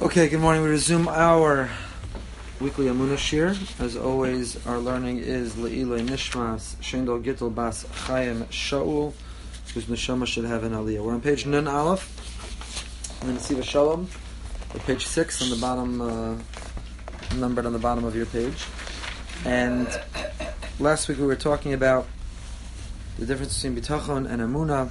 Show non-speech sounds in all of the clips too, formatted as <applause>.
Okay, good morning. We resume our weekly Amunah Shir. As always, our learning is Le'ilei Nishmas Shendol Gittel Bas Chaim Shaul, whose neshama should have an aliyah. We're on page Nun Aleph, and then Siva Shalom, page 6 on the bottom, uh, numbered on the bottom of your page. And last week we were talking about the difference between Bitachon and Amunah,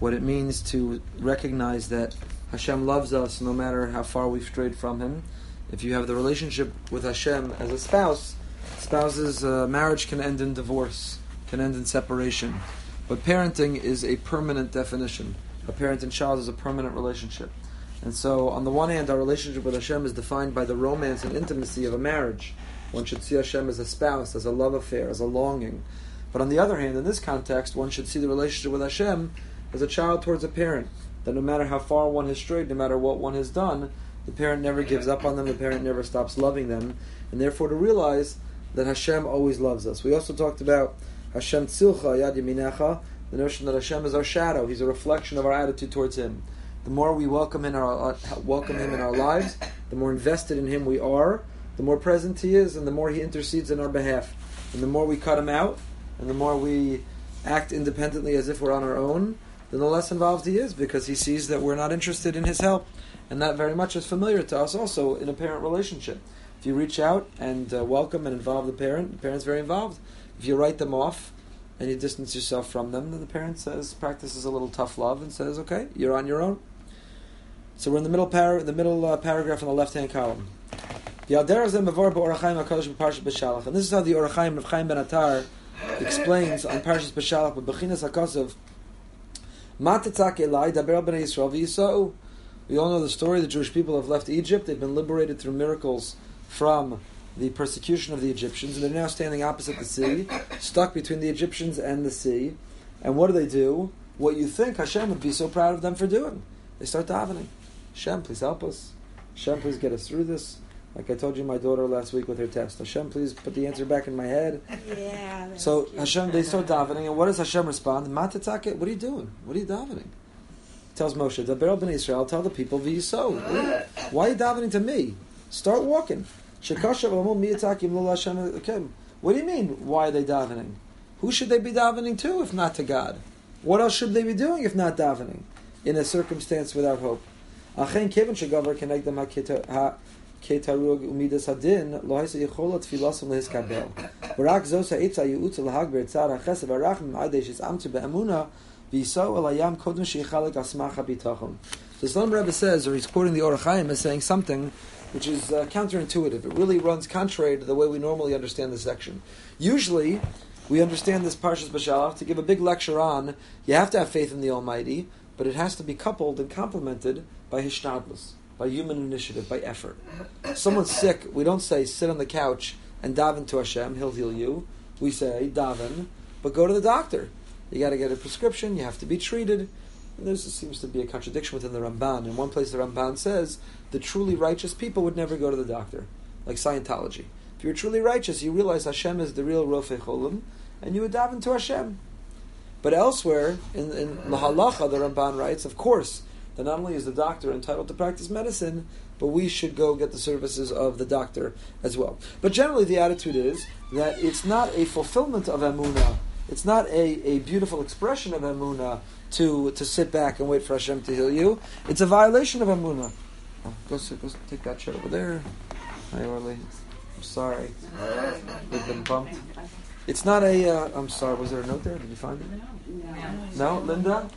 what it means to recognize that Hashem loves us no matter how far we've strayed from Him. If you have the relationship with Hashem as a spouse, spouses' uh, marriage can end in divorce, can end in separation. But parenting is a permanent definition. A parent and child is a permanent relationship. And so, on the one hand, our relationship with Hashem is defined by the romance and intimacy of a marriage. One should see Hashem as a spouse, as a love affair, as a longing. But on the other hand, in this context, one should see the relationship with Hashem as a child towards a parent that no matter how far one has strayed, no matter what one has done, the parent never gives up on them, the parent never stops loving them, and therefore to realize that Hashem always loves us. We also talked about Hashem tzilcha yad yaminecha, the notion that Hashem is our shadow, He's a reflection of our attitude towards Him. The more we welcome in our uh, welcome Him in our lives, the more invested in Him we are, the more present He is, and the more He intercedes in our behalf. And the more we cut Him out, and the more we act independently as if we're on our own, then the less involved he is because he sees that we're not interested in his help. And that very much is familiar to us also in a parent relationship. If you reach out and uh, welcome and involve the parent, the parent's very involved. If you write them off and you distance yourself from them, then the parent says practices a little tough love and says, "Okay, you're on your own." So we're in the middle par- the middle uh, paragraph on the left hand column. And this is how the Or HaChaim of Chaim Ben Atar explains on Parshas Beshalach, but Bechinas Hakosov we all know the story. The Jewish people have left Egypt. They've been liberated through miracles from the persecution of the Egyptians, and they're now standing opposite the sea, stuck between the Egyptians and the sea. And what do they do? What you think Hashem would be so proud of them for doing? They start davening. Hashem, please help us. Hashem, please get us through this. Like I told you, my daughter last week with her test. Hashem, please put the answer back in my head. <laughs> Yeah. So Hashem, they start davening, and what does Hashem respond? Matatzake, what are you doing? What are you davening? Tells Moshe, Daber ben Israel, tell the people, v'yiso. <laughs> Why are you davening to me? Start walking. What do you mean? Why are they davening? Who should they be davening to if not to God? What else should they be doing if not davening in a circumstance without hope? ketarug umidas. Barak. So Slonim Rebbe says, or he's quoting the Or HaChaim as saying something which is uh, counterintuitive. It really runs contrary to the way we normally understand this section. Usually, we understand this Parshas Beshalach to give a big lecture on you have to have faith in the Almighty, but it has to be coupled and complemented by Hishtadlus by human initiative, by effort. Someone's sick, we don't say sit on the couch and daven to Hashem, He'll heal you. We say daven, but go to the doctor. You got to get a prescription. You have to be treated. And there seems to be a contradiction within the Ramban. In one place, the Ramban says the truly righteous people would never go to the doctor, like Scientology. If you're truly righteous, you realize Hashem is the real Rofei Cholim, and you would daven to Hashem. But elsewhere, in, in Lahalacha, the Ramban writes, of course, that not only is the doctor entitled to practice medicine, but we should go get the services of the doctor as well. But generally, the attitude is that it's not a fulfillment of emuna. It's not a, a beautiful expression of emuna to to sit back and wait for Hashem to heal you. It's a violation of emuna. Oh, go, sit, go take that chair over there. Hi, Orly. I'm sorry. We've been bumped. It's not a. am uh, sorry. Was there a note there? Did you find it? No. No, Linda.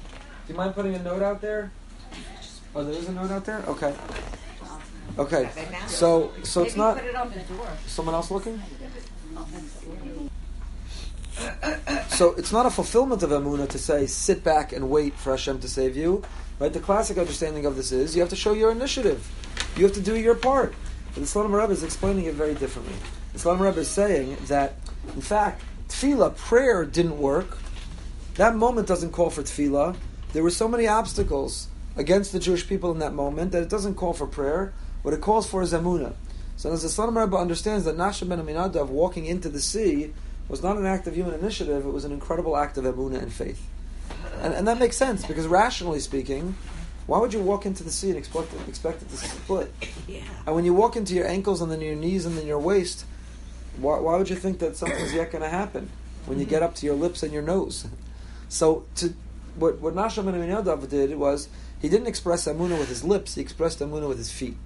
Do you mind putting a note out there? Oh, there is a note out there. Okay. Okay. So, so it's not. Someone else looking. So it's not a fulfillment of Emunah to say sit back and wait for Hashem to save you. Right? The classic understanding of this is you have to show your initiative. You have to do your part. But the Slonim Rebbe is explaining it very differently. The Slonim Rebbe is saying that, in fact, tefillah, prayer didn't work. That moment doesn't call for tefillah. There were so many obstacles against the Jewish people in that moment that it doesn't call for prayer. What it calls for is emunah. So as the Slonim Rebbe understands that Nachshon ben Aminadav walking into the sea was not an act of human initiative, it was an incredible act of emunah and faith. And, and that makes sense because rationally speaking, Why would you walk into the sea and expect it, expect it to split? Yeah. And when you walk into your ankles and then your knees and then your waist, why, why would you think that something's yet going to happen when you get up to your lips and your nose? So, to, what what Nachshon ben Aminadav did was he didn't express Amunah with his lips; he expressed Amunah with his feet.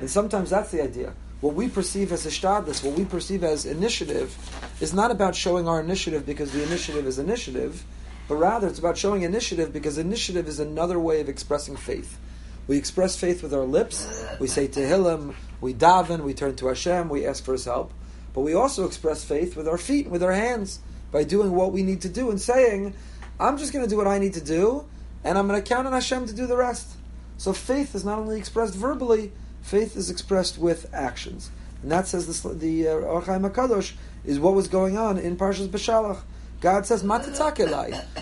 And sometimes that's the idea. What we perceive as ishtadlis, what we perceive as initiative, is not about showing our initiative because the initiative is initiative, but rather it's about showing initiative because initiative is another way of expressing faith. We express faith with our lips. We say Tehillim, we daven, we turn to Hashem, we ask for His help. But we also express faith with our feet, with our hands, by doing what we need to do and saying, I'm just going to do what I need to do, and I'm going to count on Hashem to do the rest. So faith is not only expressed verbally, faith is expressed with actions. And that says the, the uh, Or HaChaim HaKadosh is what was going on in Parshas Beshalach. God says,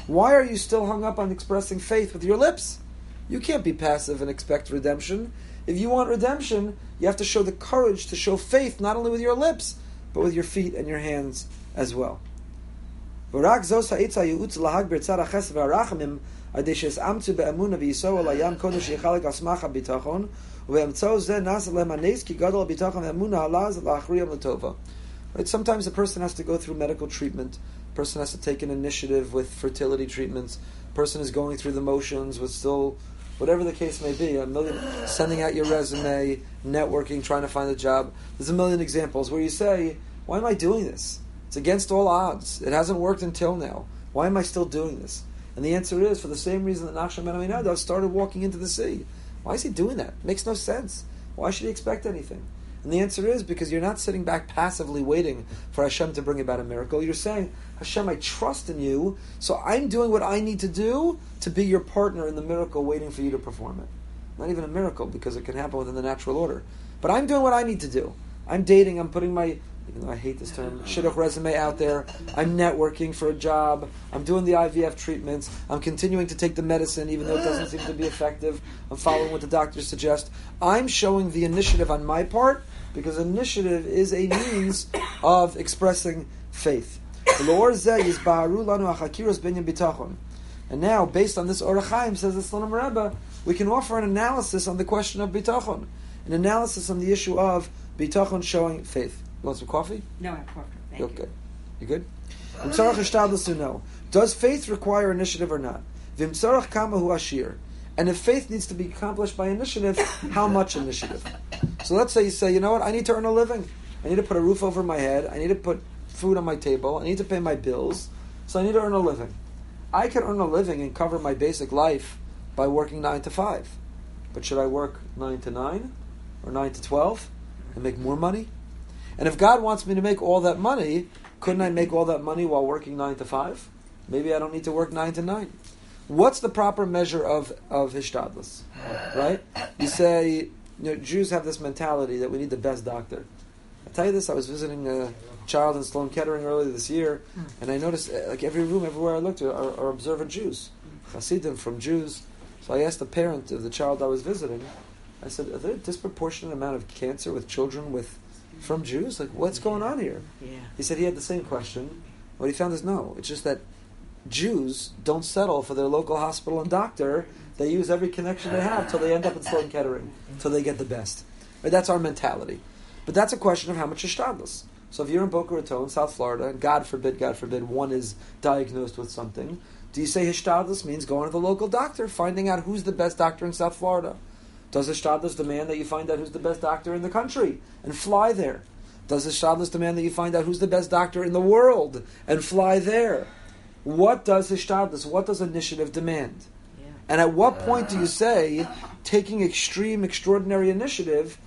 Why are you still hung up on expressing faith with your lips? You can't be passive and expect redemption. If you want redemption, you have to show the courage to show faith not only with your lips, but with your feet and your hands as well. ורק זו העץ הייעוץ להגביר צד החסד והרחמים, על ידי שיסאמצו באמונה וייסעו על הים קודש שיחלק על סמך הביטחון, ובאמצעו זה נעשה להם הנס כי גדול הביטחון והאמונה עלה זה להכריעם לטובה. Right? Sometimes a person has to go through medical treatment. A person has to take an initiative with fertility treatments. A person is going through the motions with still, whatever the case may be, a million, sending out your resume, networking, trying to find a job. There's a million examples where you say, why am I doing this? It's against all odds. It hasn't worked until now. Why am I still doing this? And the answer is for the same reason that Nachshon ben Aminadav started walking into the sea. Why is he doing that? It makes no sense. Why should he expect anything? And the answer is because you're not sitting back passively waiting for Hashem to bring about a miracle. You're saying, Hashem, I trust in you, so I'm doing what I need to do to be your partner in the miracle, waiting for you to perform it. Not even a miracle because it can happen within the natural order. But I'm doing what I need to do. I'm dating, I'm putting my even though I hate this term, shidduch resume out there. I'm networking for a job. I'm doing the IVF treatments. I'm continuing to take the medicine, even though it doesn't seem to be effective. I'm following what the doctors suggest. I'm showing the initiative on my part because initiative is a means of expressing faith. And now, based on this Or HaChaim, says the Slonim Rebbe, we can offer an analysis on the question of bitachon, an analysis on the issue of bitachon showing faith. You want some coffee? No, I have coffee. Thank you okay. You good? Vimtzarach ishtadlus to know. Does faith require initiative or not? Vimtzarach kamahu ashir. And if faith needs to be accomplished by initiative, how much initiative? So let's say you say, you know what, I need to earn a living. I need to put a roof over my head. I need to put food on my table. I need to pay my bills. So I need to earn a living. I can earn a living and cover my basic life by working 9 to 5. But should I work 9 to 9 or 9 to 12 and make more money? And if God wants me to make all that money, couldn't I make all that money while working nine to five? Maybe I don't need to work nine to nine. What's the proper measure of of hishtadlus? Right? You say you know, Jews have this mentality that we need the best doctor. I tell you this: I was visiting a child in Sloan Kettering earlier this year, and I noticed uh, like every room, everywhere I looked, are, are observant Jews, Hasidim frum Jews. So I asked the parent of the child I was visiting. I said, "Are there a disproportionate amount of cancer with children with frum Jews? Like, what's going on here? Yeah. He said he had the same question. What he found is no. It's just that Jews don't settle for their local hospital and doctor. They use every connection they have till they end up in Sloan Kettering, till they get the best. Right? That's our mentality. But that's a question of how much ishtadlus. So if you're in Boca Raton, South Florida, and God forbid, God forbid, one is diagnosed with something, do you say hishtadlus means going to the local doctor, finding out who's the best doctor in South Florida? Does the Shtadlis demand that you find out who's the best doctor in the country and fly there? Does the Shtadlis demand that you find out who's the best doctor in the world and fly there? What does the Shtadlis, what does initiative demand? Yeah. And at what uh. point do you say taking extreme, extraordinary initiative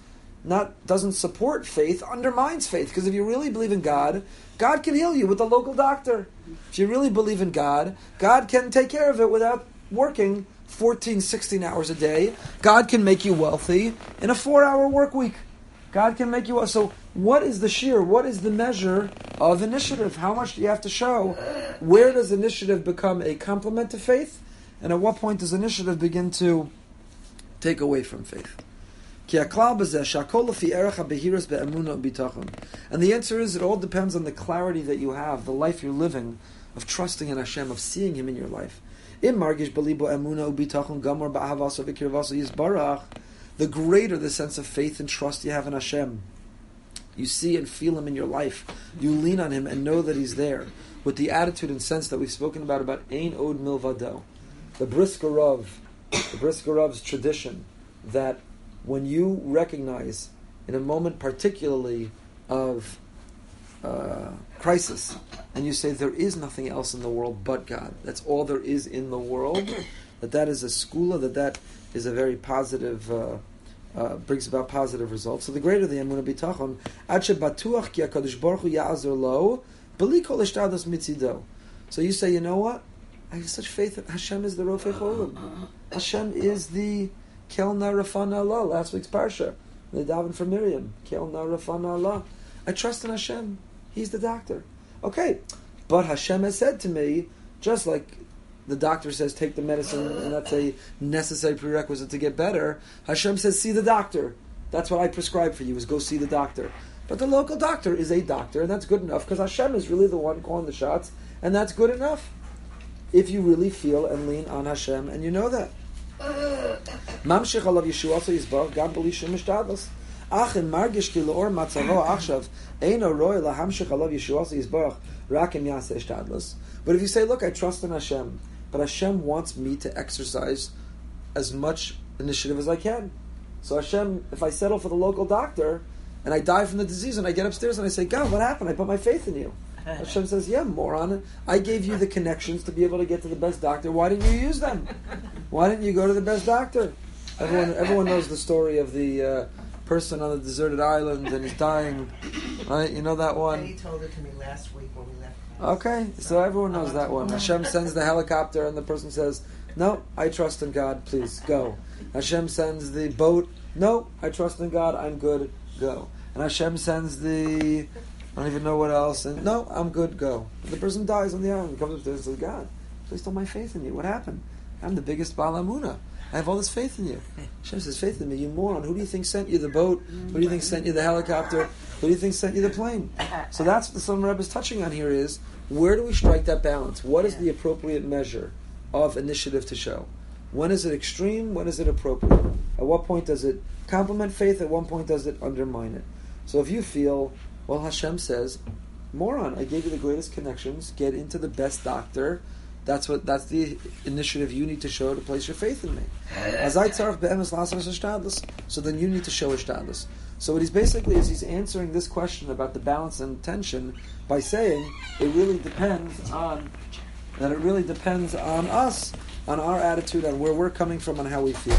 not doesn't support faith, undermines faith? Because if you really believe in God, God can heal you with the local doctor. If you really believe in God, God can take care of it without working 14, 16 hours a day. God can make you wealthy in a four hour work week. God can make you so. What is the shiur? What is the measure of initiative? How much do you have to show? Where does initiative become a complement to faith, and at what point does initiative begin to take away from faith? And the answer is it all depends on the clarity that you have, the life you're living, of trusting in Hashem, of seeing Him in your life. Im margish belibo emuna ubitachon gamor ba'avasa v'kirvasa yisbarach, the greater the sense of faith and trust you have in Hashem. You see and feel Him in your life. You lean on Him and know that He's there. With the attitude and sense that we've spoken about, about Ein Od Milvado. The Brisker Rav, the Brisker Rav's tradition, that when you recognize, in a moment particularly of uh, crisis, and you say there is nothing else in the world but God. That's all there is in the world. <clears throat> that that is a segula. That that is a very positive. Uh, uh, brings about positive results. So the greater the emunah bitachon, ad batuach ki hakadosh baruch hu ya'azer lo, b'li kol ishtados mitzido. So you say, you know what? I have such faith that Hashem is the Rofei Cholim. Hashem is the Kelna Rafana Allah. Last week's parsha, the daven for Miriam, Kelna Rafana Allah. I trust in Hashem. He's the doctor. Okay, but Hashem has said to me, just like the doctor says take the medicine and that's a necessary prerequisite to get better. Hashem says see the doctor. That's what I prescribe for you is go see the doctor. But the local doctor is a doctor and that's good enough because Hashem is really the one calling the shots and that's good enough. If you really feel and lean on Hashem and you know that. Mishtadlos. Ach in margish ki leor matzavo achshav eino roy lahamshich alav Yeshua yisbar rak im yase. But if you say, look, I trust in Hashem, but Hashem wants me to exercise as much initiative as I can. So Hashem, if I settle for the local doctor and I die from the disease and I get upstairs and I say, God, what happened? I put my faith in you. <laughs> Hashem says, Yeah, moron. I gave you the connections to be able to get to the best doctor. Why didn't you use them? Why didn't you go to the best doctor? Everyone, everyone knows the story of the uh, person on the deserted island and he's dying. Right? You know that one? And He told it to me last week when we left. Okay, so everyone knows that one. Hashem <laughs> sends the helicopter, and the person says, "No, I trust in God. Please go." Hashem sends the boat. No, I trust in God. I'm good. Go. And Hashem sends the. I don't even know what else. And no, I'm good. Go. And the person dies on the island. He comes upstairs and says, "God, please don't my faith in you. What happened? I'm the biggest balamuna. I have all this faith in you." <laughs> Hashem says, "Faith in me, you moron. Who do you think sent you the boat? Who do you think sent you the helicopter? Who do you think sent you the plane?" So <laughs> that's what the Slonim Rebbe is touching on here is where do we strike that balance? What is the appropriate measure of initiative to show? When is it extreme? When is it appropriate? At what point does it complement faith? At what point does it undermine it? So if you feel, well, Hashem says, moron, I gave you the greatest connections, get into the best doctor. That's what. That's the initiative you need to show to place your faith in me. As I So then you need to show ishtadlus. So what he's basically is he's answering this question about the balance and tension by saying it really depends on that it really depends on us, on our attitude, on where we're coming from, on how we feel.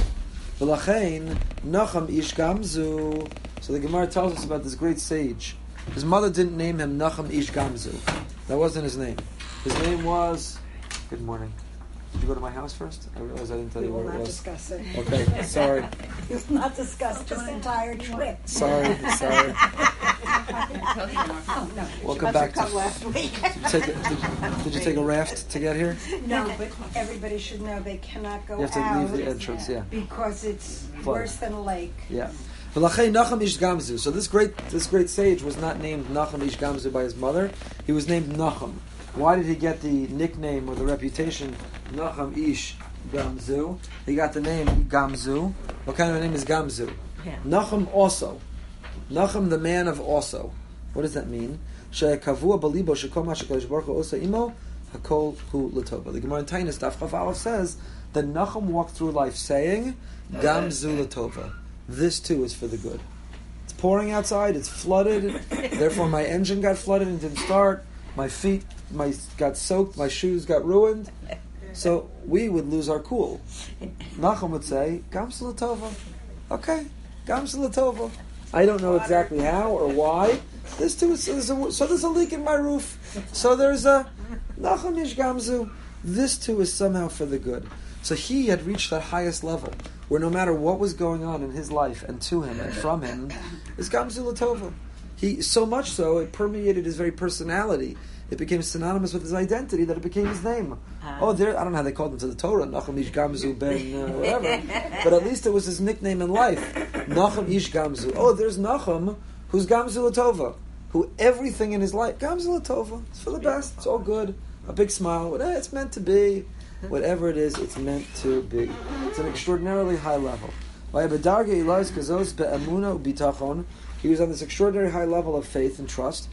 Nachum Ish Gamzu. So the Gemara tells us about this great sage. His mother didn't name him Nachum Ish Gamzu. That wasn't his name. His name was. Good morning. Did you go to my house first? I realize I didn't tell We you where it was. not was. discuss it. Okay, sorry, <laughs> We will not discuss this entire trip. sorry, sorry. Oh, <laughs> no. Welcome back to- have come last week. <laughs> Take a- did, did you take a raft to get here? No, but everybody should know they cannot go You have to out leave the entrance. Yeah, because it's Flood. worse than a lake. yeah. V'lachei Nachum Ish Gamzu. So this great this great sage was not named Nachum Ish Gamzu by his mother. He was named Nachum. Why did he get the nickname or the reputation Nachum Ish Gamzu? He got the name Gamzu. What kind of a name is Gamzu? Nachum also. Nachum, the man of also. What does that mean? She'kavua balibo shekol ma shekadosh baruch hu osa imo hakol hu latova. The Gemara in Taanis Daf says that Nachum walked through life saying, Gamzu latova. This too is for the good. It's pouring outside. It's flooded. <coughs> Therefore, my engine got flooded and didn't start. My feet, my got soaked. My shoes got ruined. So we would lose our cool. <laughs> Nachum would say, Gamzu latova. Okay, Gamzu latova. I don't know exactly how or why. This too is, so there's a, so there's a leak in my roof. So there's a Nachum Ish Gamzu. This too is somehow for the good. So he had reached that highest level where no matter what was going on in his life and to him and from him, is Gamzu Latova. He so much so it permeated his very personality. It became synonymous with his identity that it became his name. Oh, there I don't know how they called him to the Torah, Nachum Ish Gamzu <laughs> Ben uh, whatever, but at least it was his nickname in life, Nachum Ish Gamzu. Oh, there's Nachum who's Gamzu Latova, who everything in his life Gamzu Latova. It's for the best. It's all good. A big smile. Eh, it's meant to be. whatever it is, it's meant to be. It's an extraordinarily high level. Why Badarga Elizabeth's beamuno bitafon. He was on this extraordinary high level of faith and trust.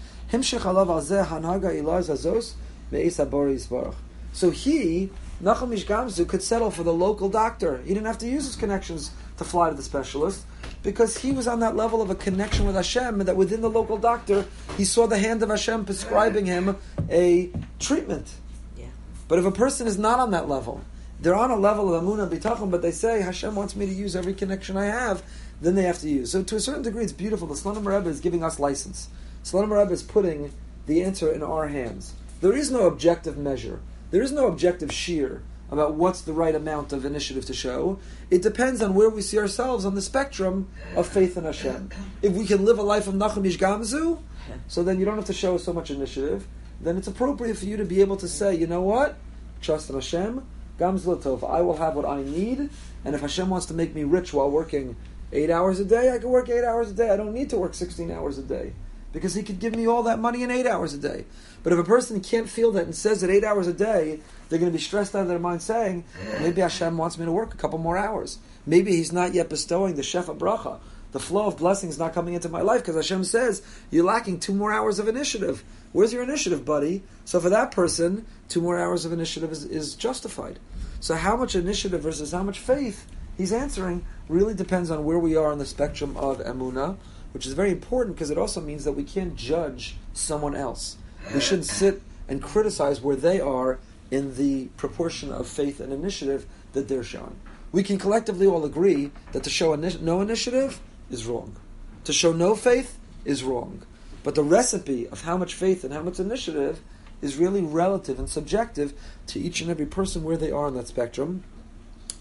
So he, Nachum Ish Gamzu, could settle for the local doctor. He didn't have to use his connections to fly to the specialist because he was on that level of a connection with Hashem that within the local doctor, he saw the hand of Hashem prescribing him a treatment. Yeah. But if a person is not on that level, they're on a level of Amunah Bitachon, but they say, Hashem wants me to use every connection I have, then they have to use. So to a certain degree, it's beautiful. The Slonim Rebbe is giving us license. Slonim Rebbe is putting the answer in our hands. There is no objective measure. There is no objective shiur about what's the right amount of initiative to show. It depends on where we see ourselves on the spectrum of faith in Hashem. If we can live a life of Nachum Gamzu, so then you don't have to show so much initiative. Then it's appropriate for you to be able to say, you know what, trust in Hashem. Gamzu Tov. I will have what I need, and if Hashem wants to make me rich while working eight hours a day, I can work eight hours a day. I don't need to work sixteen hours a day because He could give me all that money in eight hours a day. But if a person can't feel that and says that eight hours a day, they're going to be stressed out of their mind, saying, maybe Hashem wants me to work a couple more hours. Maybe He's not yet bestowing the shefa bracha. The flow of blessings not coming into my life because Hashem says you're lacking two more hours of initiative. Where's your initiative, buddy? So for that person, two more hours of initiative is, is justified. So how much initiative versus how much faith he's answering really depends on where we are on the spectrum of emuna, which is very important because it also means that we can't judge someone else. We shouldn't sit and criticize where they are in the proportion of faith and initiative that they're showing. We can collectively all agree that to show ini- no initiative is wrong. To show no faith is wrong. But the recipe of how much faith and how much initiative is really relative and subjective to each and every person where they are on that spectrum.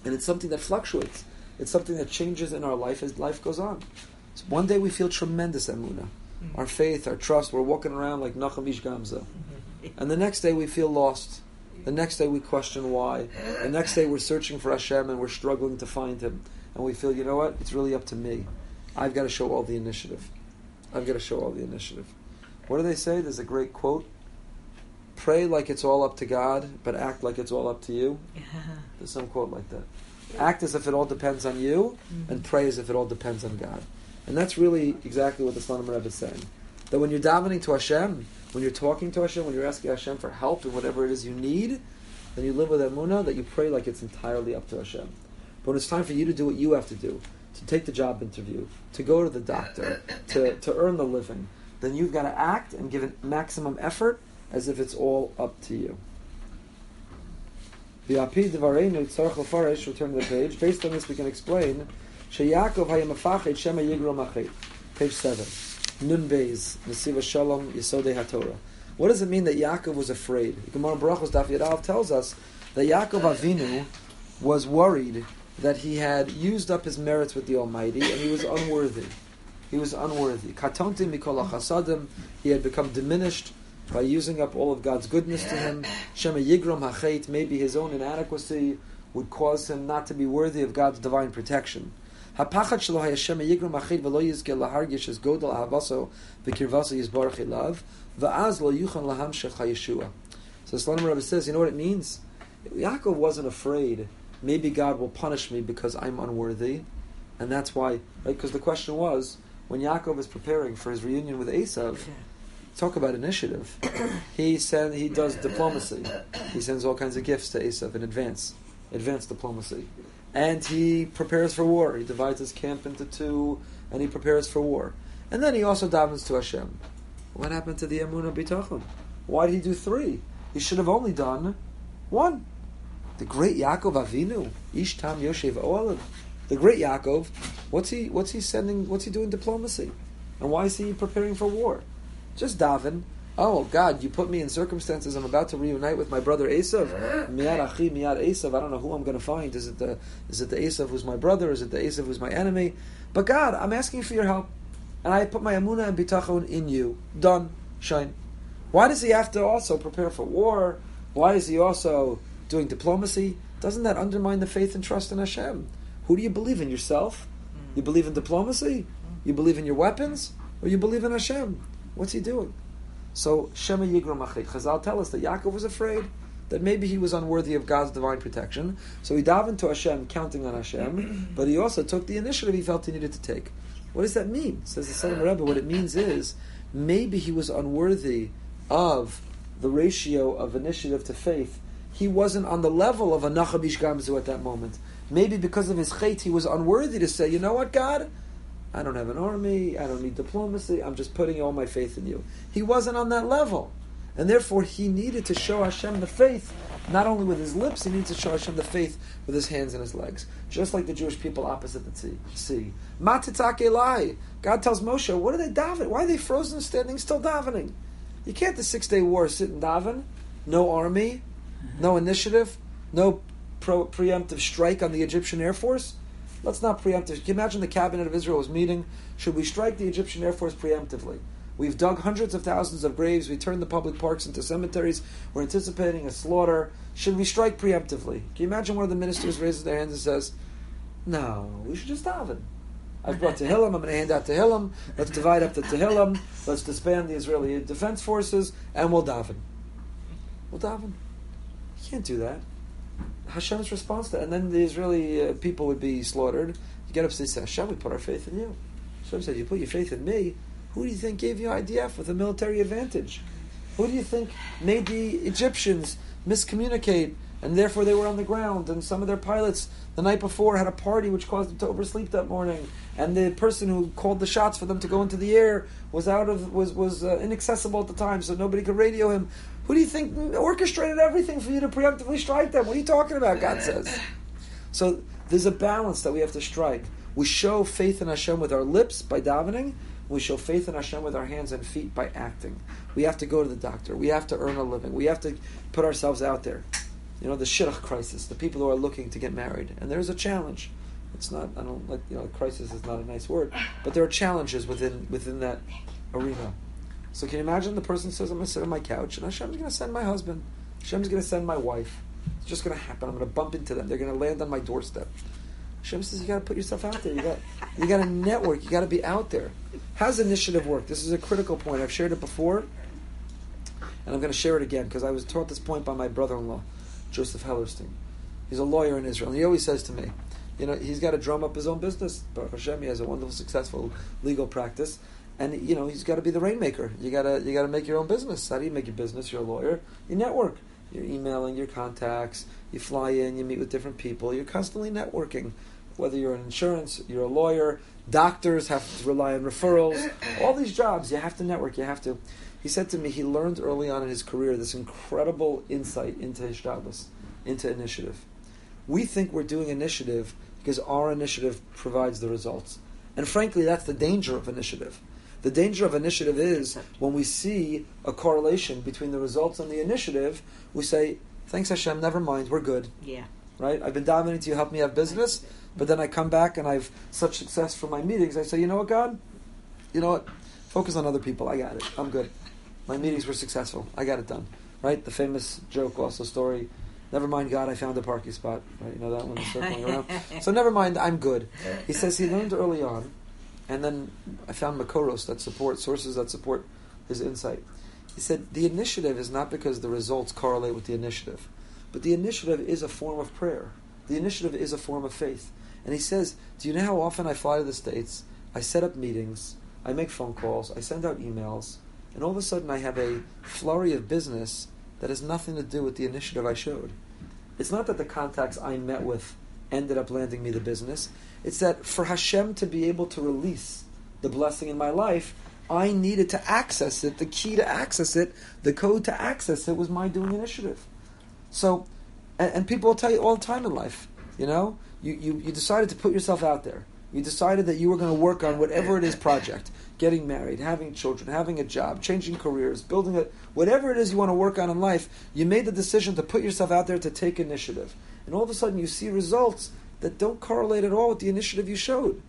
And it's something that fluctuates. It's something that changes in our life as life goes on. So one day we feel tremendous emuna. Mm-hmm. Our faith, our trust, we're walking around like Nachum Ish Gamzu. Mm-hmm. And the next day we feel lost. The next day we question why. The next day we're searching for Hashem and we're struggling to find Him. And we feel, you know what? It's really up to me. I've got to show all the initiative. I've got to show all the initiative. What do they say? There's a great quote. Pray like it's all up to God, but act like it's all up to you. <laughs> There's some quote like that. Act as if it all depends on you, and mm-hmm. pray as if it all depends on God. And that's really exactly what the Slonim Rebbe is saying. That when you're davening to Hashem, when you're talking to Hashem, when you're asking Hashem for help in whatever it is you need, then you live with emunah that you pray like it's entirely up to Hashem. But when it's time for you to do what you have to do, to take the job interview, to go to the doctor, to, to earn the living, then you've got to act and give it maximum effort as if it's all up to you. V'api devareinu tzarech l'farish, return to the page. Based on this, we can explain Sheyakov shema yigro machet. Page 7. Nun Beis, Nesiva Shalom, Yisodei HaTorah. What does it mean that Yaakov was afraid? Gemara Brachos Daf Yadav tells us that Yaakov Avinu was worried that he had used up his merits with the Almighty and he was unworthy. He was unworthy. Katonti mikol chasadim. He had become diminished by using up all of God's goodness to him. Shema yigrom hachet. Maybe his own inadequacy would cause him not to be worthy of God's divine protection. Hapachat shelo haya shema yigrom hachet v'lo yizke lahargish es ahavaso v'az lo yuchan lahamshech hayeshua. So Slonim Rebbe says, you know what it means? Yaakov wasn't afraid. Maybe God will punish me because I'm unworthy, and that's why. Right? Because the question was when Yaakov is preparing for his reunion with Esav. Talk about initiative. <coughs> he send, he does diplomacy. He sends all kinds of gifts to Esav in advance, advanced diplomacy, and he prepares for war. He divides his camp into two, and he prepares for war. And then he also davens to Hashem. What happened to the Emunah Bitachon? Why did he do three? He should have only done one. The great Yaakov Avinu, Ish Tam Yoshev Oalim. The great Yaakov, what's he? What's he sending? What's he doing diplomacy? And why is he preparing for war? Just daven. Oh God, you put me in circumstances. I'm about to reunite with my brother Esav. <laughs> Miyad achi, miyad Esav. I don't know who I'm going to find. Is it the is it the Esav who's my brother? Is it the Esav who's my enemy? But God, I'm asking for your help, and I put my amuna and bitachon in you. Done. Shine. Why does he have to also prepare for war? Why is he also doing diplomacy? Doesn't that undermine the faith and trust in Hashem? Who do you believe in? Yourself? You believe in diplomacy? You believe in your weapons? Or you believe in Hashem? What's he doing? So Shema Yigrom Achid. Chazal tell us that Yaakov was afraid that maybe he was unworthy of God's divine protection. So he davened to Hashem, counting on Hashem, <clears throat> but he also took the initiative he felt he needed to take. What does that mean? Says the Slonim Rebbe. What it means is maybe he was unworthy of the ratio of initiative to faith. He wasn't on the level of a Nachum Ish Gamzu at that moment. Maybe because of his chait, he was unworthy to say, you know what, God? I don't have an army, I don't need diplomacy, I'm just putting all my faith in you. He wasn't on that level. And therefore, he needed to show Hashem the faith, not only with his lips, he needed to show Hashem the faith with his hands and his legs. Just like the Jewish people opposite the sea. Matitzak Elai. God tells Moshe, what are they davening? Why are they frozen standing still davening? You can't the six day war sit and daven. No army, no initiative, no pro- preemptive strike on the Egyptian Air Force. Let's not preempt it. Can you imagine the cabinet of Israel was meeting? Should we strike the Egyptian Air Force preemptively? We've dug hundreds of thousands of graves. We turned the public parks into cemeteries. We're anticipating a slaughter. Should we strike preemptively? Can you imagine one of the ministers raises their hands and says, No, we should just daven. I've brought Tehillim. I'm going to hand out Tehillim. Let's divide up the Tehillim. Let's disband the Israeli Defense Forces, and we'll daven. We'll daven. You can't do that. Hashem's response to that. And then the Israeli uh, people would be slaughtered. You get up and say, Hashem, we put our faith in you. Hashem said, You put your faith in me. Who do you think gave you IDF with a military advantage? Who do you think made the Egyptians miscommunicate and therefore they were on the ground? And some of their pilots the night before had a party which caused them to oversleep that morning. And the person who called the shots for them to go into the air was out of was was uh, inaccessible at the time, so nobody could radio him. Who do you think orchestrated everything for you to preemptively strike them? What are you talking about? God says. <laughs> So there's a balance that we have to strike. We show faith in Hashem with our lips by davening, we show faith in Hashem with our hands and feet by acting. We have to go to the doctor. We have to earn a living. We have to put ourselves out there. You know, the shidduch crisis, the people who are looking to get married. And there's a challenge. It's not, I don't like, you know, crisis is not a nice word, but there are challenges within within that arena. So can you imagine the person says, I'm going to sit on my couch and Hashem's going to send my husband. Hashem's going to send my wife. It's just going to happen. I'm going to bump into them. They're going to land on my doorstep. Hashem says you got to put yourself out there. You got you got to network. You got to be out there. How's initiative work? This is a critical point. I've shared it before, and I'm going to share it again because I was taught this point by my brother-in-law, Joseph Hellerstein. He's a lawyer in Israel, and he always says to me, you know, he's got to drum up his own business. But Hashem, he has a wonderful, successful legal practice, and you know he's got to be the rainmaker. You gotta you gotta make your own business. How do you make your business? You're a lawyer. You network. You're emailing your contacts. You fly in. You meet with different people. You're constantly networking whether you're in insurance, you're a lawyer, doctors have to rely on referrals, all these jobs, you have to network, you have to. He said to me he learned early on in his career this incredible insight into Hishtadlis, into initiative. We think we're doing initiative because our initiative provides the results. And frankly, that's the danger of initiative. The danger of initiative is when we see a correlation between the results and the initiative, we say, Thanks Hashem, never mind, we're good. Yeah. Right? I've been dominating to you, help me have business. But then I come back and I've such success from my meetings. I say, you know what, God? You know what? Focus on other people. I got it. I'm good. My meetings were successful. I got it done. Right? The famous joke, also story. Never mind, God, I found a parking spot. Right? You know that one circling around. <laughs> So never mind, I'm good. He says he learned early on, and then I found Makoros that support sources that support his insight. He said the initiative is not because the results correlate with the initiative, but the initiative is a form of prayer. The initiative is a form of faith. And he says, Do you know how often I fly to the States? I set up meetings, I make phone calls, I send out emails, and all of a sudden I have a flurry of business that has nothing to do with the initiative I showed. It's not that the contacts I met with ended up landing me the business. It's that for Hashem to be able to release the blessing in my life, I needed to access it. The key to access it, the code to access it was my doing initiative. So, and, and people will tell you all the time in life, you know, you, you, you decided to put yourself out there. You decided that you were going to work on whatever it is project, getting married, having children, having a job, changing careers, building a whatever it is you want to work on in life. You made the decision to put yourself out there to take initiative, and all of a sudden you see results that don't correlate at all with the initiative you showed,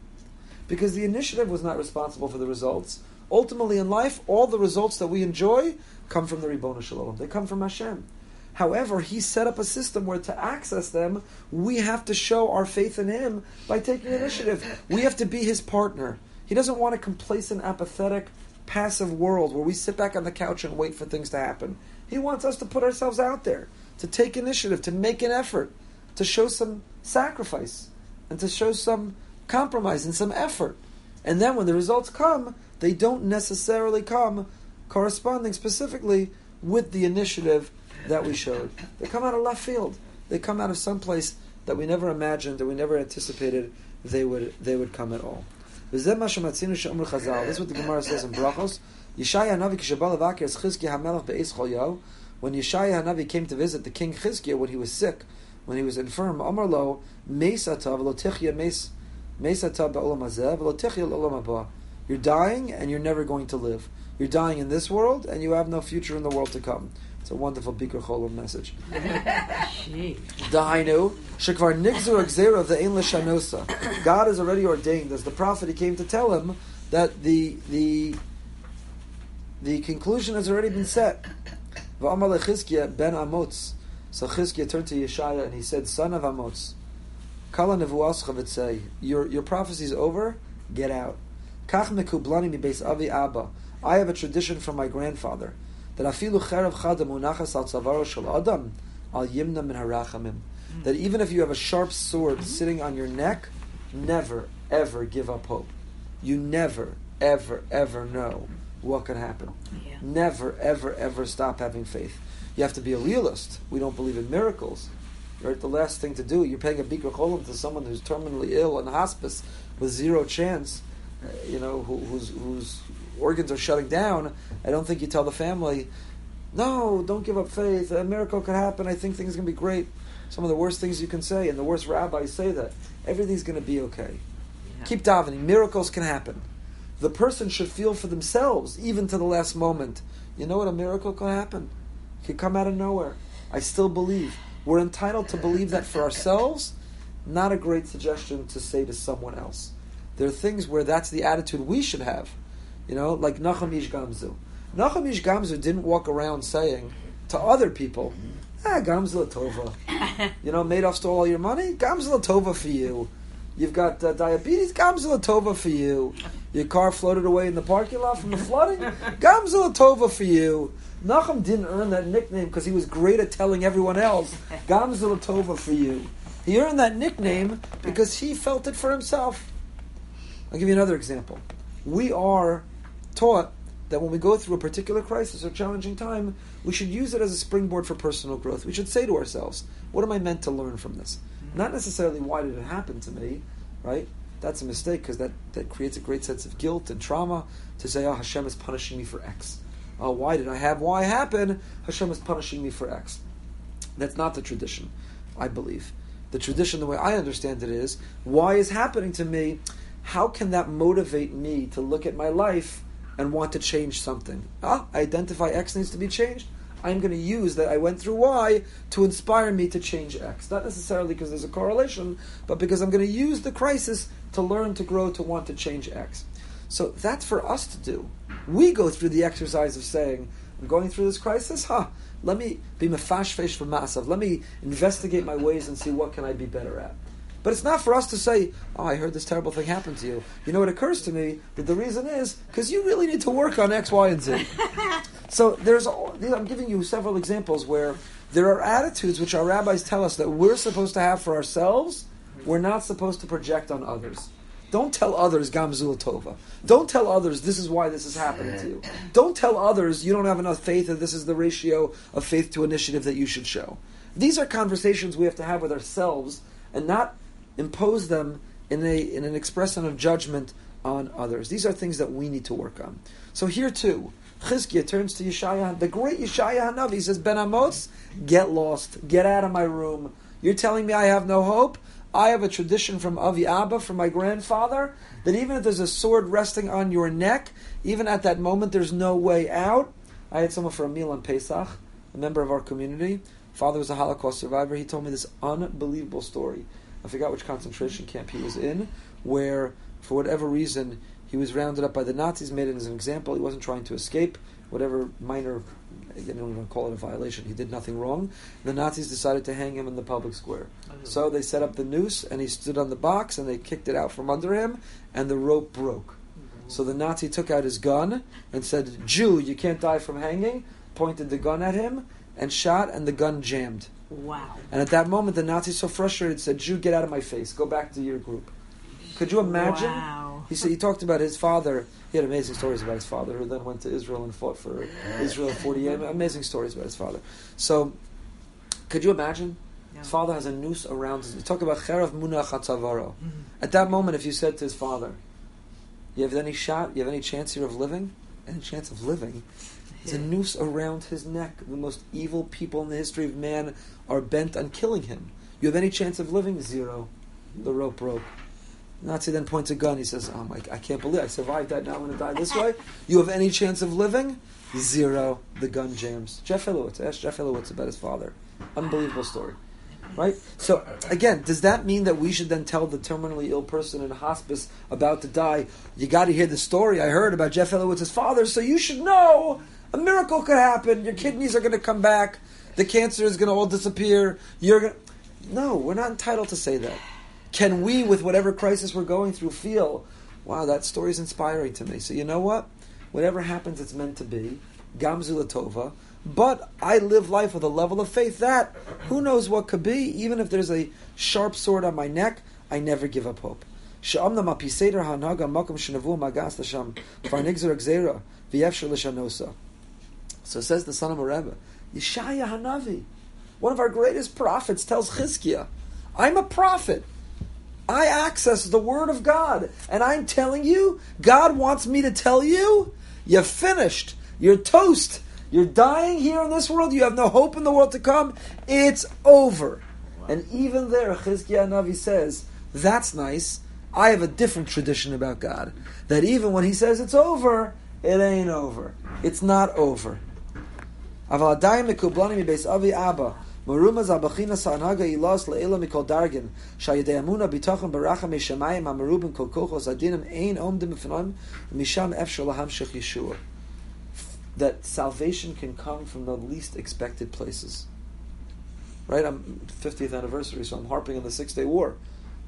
because the initiative was not responsible for the results. Ultimately, in life, all the results that we enjoy come from the Ribbon Shalom. They come from Hashem. However, he set up a system where to access them, we have to show our faith in him by taking initiative. We have to be his partner. He doesn't want a complacent, apathetic, passive world where we sit back on the couch and wait for things to happen. He wants us to put ourselves out there. to take initiative, to make an effort, to show some sacrifice, and to show some compromise and some effort. And then when the results come, they don't necessarily come corresponding specifically with the initiative that we showed. They come out of left field. They come out of some place that we never imagined, that we never anticipated they would they would come at all. This is what the Gemara says in Brachos. When Yeshaya Hanavi came to visit the king Chizkiya when he was sick, when he was infirm, Amar lo meis atav lo tichya meis meis atav ba'olam hazeh lo tichya l'olam haba. You're dying and you're never going to live. You're dying in this world and you have no future in the world to come. It's a wonderful Bikur Cholim message. Dahainu, Shekvar Nigzu Exera of the Ein Shanosa. God has already ordained, as the prophet, he came to tell him that the the the conclusion has already been set. V'amar ben Amotz. So Chizkiya turned to Yeshaya and he said, "Son of Amotz, kala v'tzei. Your your prophecy is over. Get out. Kach mekublani beis avi abba. I have a tradition from my grandfather that afilu cherev chada munachas al tzavaro shel adam al yimna min harachamim. That even if you have a sharp sword sitting on your neck, never ever give up hope. You never ever ever know what could happen. Yeah. Never ever ever stop having faith. You have to be a realist. We don't believe in miracles. Right? The last thing to do, you're paying a bikur cholim to someone who's terminally ill in hospice with zero chance, uh, you know, who, whose whose organs are shutting down. I don't think you tell the family, no, don't give up faith. A miracle could happen. I think things are going to be great. Some of the worst things you can say, and the worst rabbis say that everything's going to be okay. Yeah. Keep davening. Miracles can happen. The person should feel for themselves, even to the last moment. You know what? A miracle can happen. Can come out of nowhere. I still believe. We're entitled to believe that for ourselves. Not a great suggestion to say to someone else. There are things where that's the attitude we should have. You know, like Nachum Ish Gamzu. Nachum Ish Gamzu didn't walk around saying to other people, ah, Gamzu Tova. You know, Madoff stole all your money? Gamzu Tova for you. You've got uh, diabetes? Gamzu Tova for you. Your car floated away in the parking lot from the flooding? Gamzu Tova for you. Nachum didn't earn that nickname because he was great at telling everyone else, <laughs> Gamzu Tova for you. He earned that nickname because he felt it for himself. I'll give you another example. We are taught that when we go through a particular crisis or challenging time, we should use it as a springboard for personal growth. We should say to ourselves, what am I meant to learn from this? Mm-hmm. Not necessarily why did it happen to me, right? That's a mistake because that, that creates a great sense of guilt and trauma to say, oh, Hashem is punishing me for X. Oh, why did I have Y happen? Hashem is punishing me for X. That's not the tradition, I believe. The tradition, the way I understand it, is why is happening to me? How can that motivate me to look at my life and want to change something? Ah, I identify X needs to be changed. I'm going to use that I went through Y to inspire me to change X. Not necessarily because there's a correlation, but because I'm going to use the crisis to learn to grow to want to change X. So that's for us to do. We go through the exercise of saying, I'm going through this crisis, huh? Let me be mefashfesh for masav. Let me investigate my ways and see what can I be better at. But it's not for us to say, "Oh, I heard this terrible thing happen to you." You know, it occurs to me that the reason is because you really need to work on X, Y, and Z. <laughs> so there's, all- I'm giving you several examples where there are attitudes which our rabbis tell us that we're supposed to have for ourselves. We're not supposed to project on others. Don't tell others gamzul tova. Don't tell others this is why this is happening to you. Don't tell others you don't have enough faith and this is the ratio of faith to initiative that you should show. These are conversations we have to have with ourselves and not impose them in a in an expression of judgment on others. These are things that we need to work on. So here too, Chizkiah turns to Yeshaya, the great Yeshaya Hanavi says, Ben Amos, get lost, get out of my room. You're telling me I have no hope? I have a tradition from Avi Abba, from my grandfather, that even if there's a sword resting on your neck, even at that moment there's no way out. I had someone for a meal on Pesach, a member of our community. Father was a Holocaust survivor. He told me this unbelievable story. I forgot which concentration camp he was in, where, for whatever reason, he was rounded up by the Nazis, made it as an example. He wasn't trying to escape, whatever minor, I don't even call it a violation, he did nothing wrong. The Nazis decided to hang him in the public square. So they set up the noose, and he stood on the box, and they kicked it out from under him, and the rope broke. Mm-hmm. So the Nazi took out his gun and said, Jew, you can't die from hanging, pointed the gun at him, and shot, and the gun jammed. Wow. And at that moment, the Nazis, so frustrated, said, Jew, get out of my face. Go back to your group. Could you imagine? Wow. He said he talked about his father. He had amazing stories about his father, who then went to Israel and fought for Israel in 48. Amazing stories about his father. So, could you imagine? His father has a noose around his. Talk about cherav munach hatzavaro. Mm-hmm. At that moment, if you said to his father, "You have any shot? You have any chance here of living? Any chance of living?" It's a noose around his neck. The most evil people in the history of man are bent on killing him. You have any chance of living? Zero. The rope broke. Nazi then points a gun. He says, "Oh my! I can't believe I survived that. Now I'm going to die this <laughs> way." You have any chance of living? Zero. The gun jams. Jeff Elowitz. Ask Jeff Elowitz about his father. Unbelievable story, right? So again, does that mean that we should then tell the terminally ill person in a hospice about to die? You got to hear the story I heard about Jeff Elowitz's father, so you should know a miracle could happen. Your kidneys are going to come back. The cancer is going to all disappear. You're going. No, we're not entitled to say that. Can we, with whatever crisis we're going through, feel, wow, that story is inspiring to me? So you know what? Whatever happens, it's meant to be. Gamzu Latova. But I live life with a level of faith that who knows what could be. Even if there's a sharp sword on my neck, I never give up hope. So says the son of a Rebbe, Yeshaya Hanavi, one of our greatest prophets, tells Chizkiah, I'm a prophet. I access the Word of God. And I'm telling you, God wants me to tell you, you're finished. You're toast. You're dying here in this world. You have no hope in the world to come. It's over. And even there, Chizkiah Navi says, that's nice. I have a different tradition about God. That even when he says it's over, it ain't over. It's not over. Ilas mikol dargin, bitachon amarubin kol kochos adinim ein omdim misham efshar Yeshua. That salvation can come from the least expected places. Right? I'm 50th anniversary, so I'm harping on the Six Day War.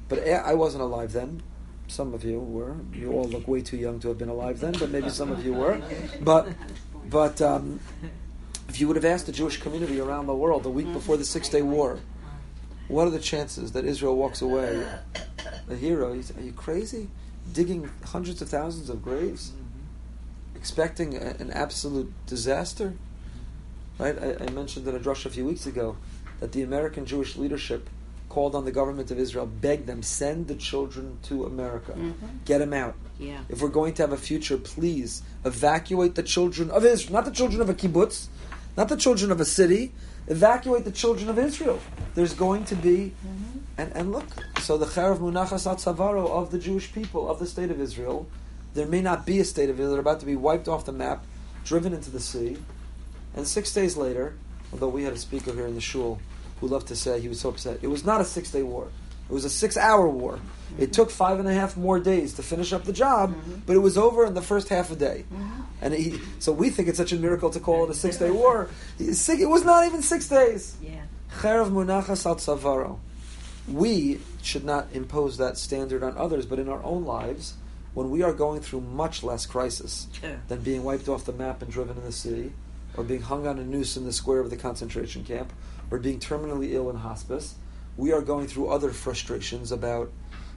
But eh, I wasn't alive then. Some of you were. You all look way too young to have been alive then, but maybe some of you were. But, but, um, if you would have asked the Jewish community around the world the week before the Six Day War, what are the chances that Israel walks away a hero? Are you crazy? Digging hundreds of thousands of graves, expecting a, an absolute disaster. Right? I, I mentioned in a drush a few weeks ago that the American Jewish leadership called on the government of Israel, begged them, send the children to America, mm-hmm. get them out. Yeah. If we're going to have a future, please evacuate the children of Israel, not the children of a kibbutz, not the children of a city. Evacuate the children of Israel. There's going to be, mm-hmm. and, and look, so the Charav Munachas Atzavaro of the Jewish people of the state of Israel, there may not be a state of Israel. They're about to be wiped off the map, driven into the sea, and six days later, although we had a speaker here in the shul who loved to say he was so upset, it was not a six-day war. It was a six-hour war. It took five and a half more days to finish up the job, but it was over in the first half a day. And he, so we think it's such a miracle to call it a six-day war. It was not even six days. Yeah. Cherav munachas al tzavaro. We should not impose that standard on others, but in our own lives, when we are going through much less crisis Sure. than being wiped off the map and driven in the sea, or being hung on a noose in the square of the concentration camp, or being terminally ill in hospice, we are going through other frustrations about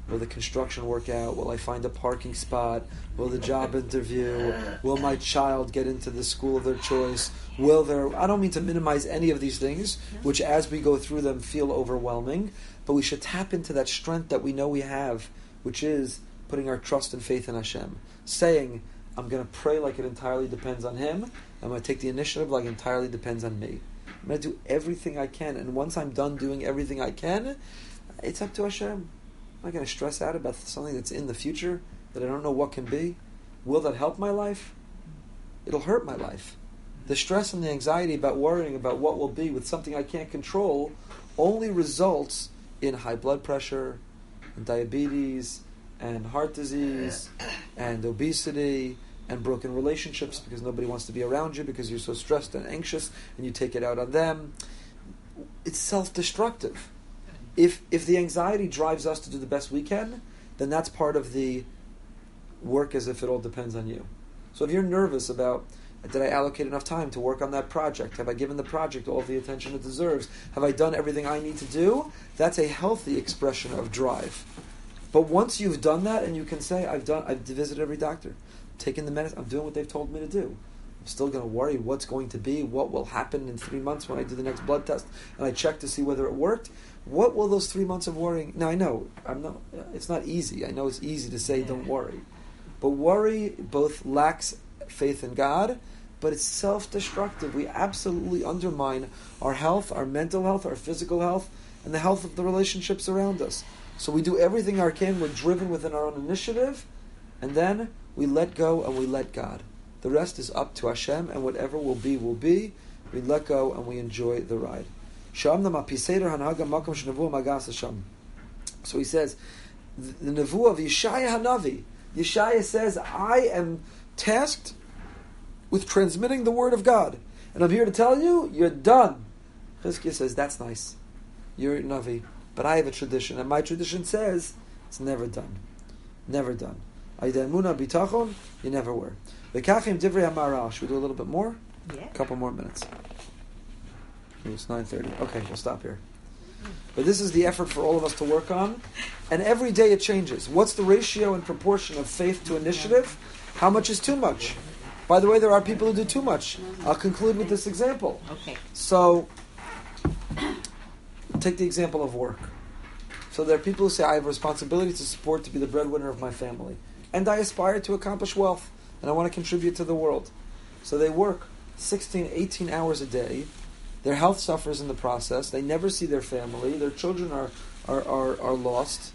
will the construction work out? Will I find a parking spot? Will the job interview? Will my child get into the school of their choice? Will there? I don't mean to minimize any of these things, which as we go through them feel overwhelming, but we should tap into that strength that we know we have, which is putting our trust and faith in Hashem, saying, I'm going to pray like it entirely depends on Him. I'm going to take the initiative like it entirely depends on me. I'm going to do everything I can, and once I'm done doing everything I can, it's up to Hashem. I'm not going to stress out about something that's in the future that I don't know what can be. Will that help my life? It'll hurt my life. The stress and the anxiety about worrying about what will be with something I can't control only results in high blood pressure, and diabetes, and heart disease, and obesity, and broken relationships because nobody wants to be around you because you're so stressed and anxious and you take it out on them. It's self destructive. If, if the anxiety drives us to do the best we can, then that's part of the work as if it all depends on you. So if you're nervous about Did I allocate enough time to work on that project? Have I given the project all the attention it deserves? Have I done everything I need to do? That's a healthy expression of drive. But once you've done that and you can say, I've done, I've visited every doctor, taken the medicine, I'm doing what they've told me to do. I'm still going to worry what's going to be, what will happen in three months when I do the next blood test and I check to see whether it worked. What will those three months of worrying? Now I know I'm not. It's not easy. I know it's easy to say don't worry, but worry both lacks faith in God, but it's self-destructive. We absolutely undermine our health, our mental health, our physical health, and the health of the relationships around us. So we do everything our can. We're driven within our own initiative, and then we let go and we let God. The rest is up to Hashem, and whatever will be, will be. We let go and we enjoy the ride. So he says, the nevuah of Yeshaya Hanavi. Yeshaya says, I am tasked with transmitting the word of God. And I'm here to tell you, you're done. Chizkiah says, that's nice. You're a Navi. But I have a tradition, and my tradition says, it's never done. Never done. Bitachon, you never were. V'kachim divrei hamaral. Should we do a little bit more? Yeah. A couple more minutes. It's 9.30. Okay, we'll stop here. But this is the effort for all of us to work on. And every day it changes. What's the ratio and proportion of faith to initiative? How much is too much? By the way, there are people who do too much. I'll conclude with this example. Okay. So, take the example of work. So there are people who say, I have a responsibility to support, to be the breadwinner of my family. And I aspire to accomplish wealth. And I want to contribute to the world. So they work 16, 18 hours a day. Their health suffers in the process. They never see their family. Their children are, are, are, are lost.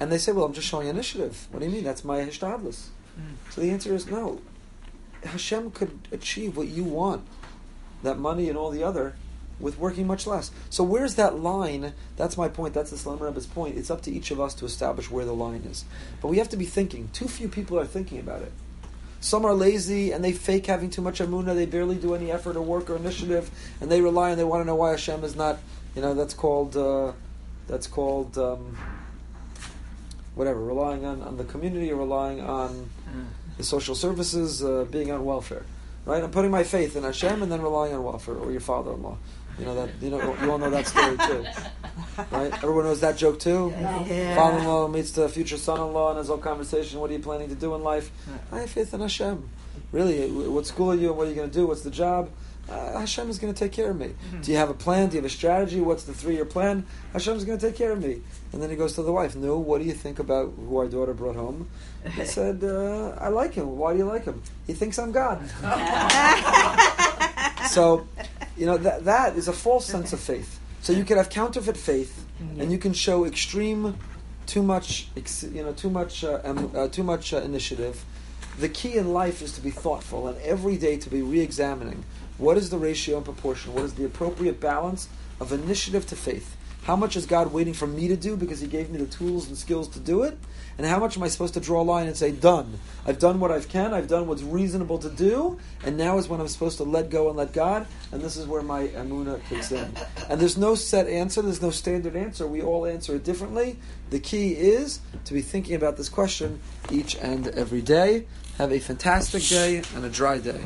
And they say, well, I'm just showing initiative. What do you mean? That's my hishtadlus. Hmm. So the answer is no. Hashem could achieve what you want, that money and all the other, with working much less. So where's that line? That's my point. That's the Slonim Rebbe's point. It's up to each of us to establish where the line is. But we have to be thinking. Too few people are thinking about it. Some are lazy and they fake having too much emunah. They barely do any effort or work or initiative, and they rely and they want to know why Hashem is not. You know, that's called. Uh, that's called. Um, whatever, relying on, on the community or relying on the social services, uh, being on welfare. Right? I'm putting my faith in Hashem and then relying on welfare or your father-in-law. You know that you know you all know that story too, right? Everyone knows that joke too. Yeah. Father-in-law meets the future son-in-law and has whole conversation. What are you planning to do in life? I have faith in Hashem. Really, what school are you and what are you going to do? What's the job? Uh, Hashem is going to take care of me. Do you have a plan? Do you have a strategy? What's the three-year plan? Hashem is going to take care of me. And then he goes to the wife. No, what do you think about who our daughter brought home? He <laughs> said, uh, I like him. Why do you like him? He thinks I'm God. <laughs> so, you know, that, that is a false sense of faith. So you can have counterfeit faith, and you can show extreme, too much, ex- you know, too much, uh, um, uh, too much uh, initiative. The key in life is to be thoughtful and every day to be re-examining what is the ratio and proportion, what is the appropriate balance of initiative to faith. How much is God waiting for me to do because He gave me the tools and skills to do it? And how much am I supposed to draw a line and say, done? I've done what I can, I've done what's reasonable to do, and now is when I'm supposed to let go and let God, and this is where my emunah kicks in. And there's no set answer, there's no standard answer. We all answer it differently. The key is to be thinking about this question each and every day. Have a fantastic day and a dry day.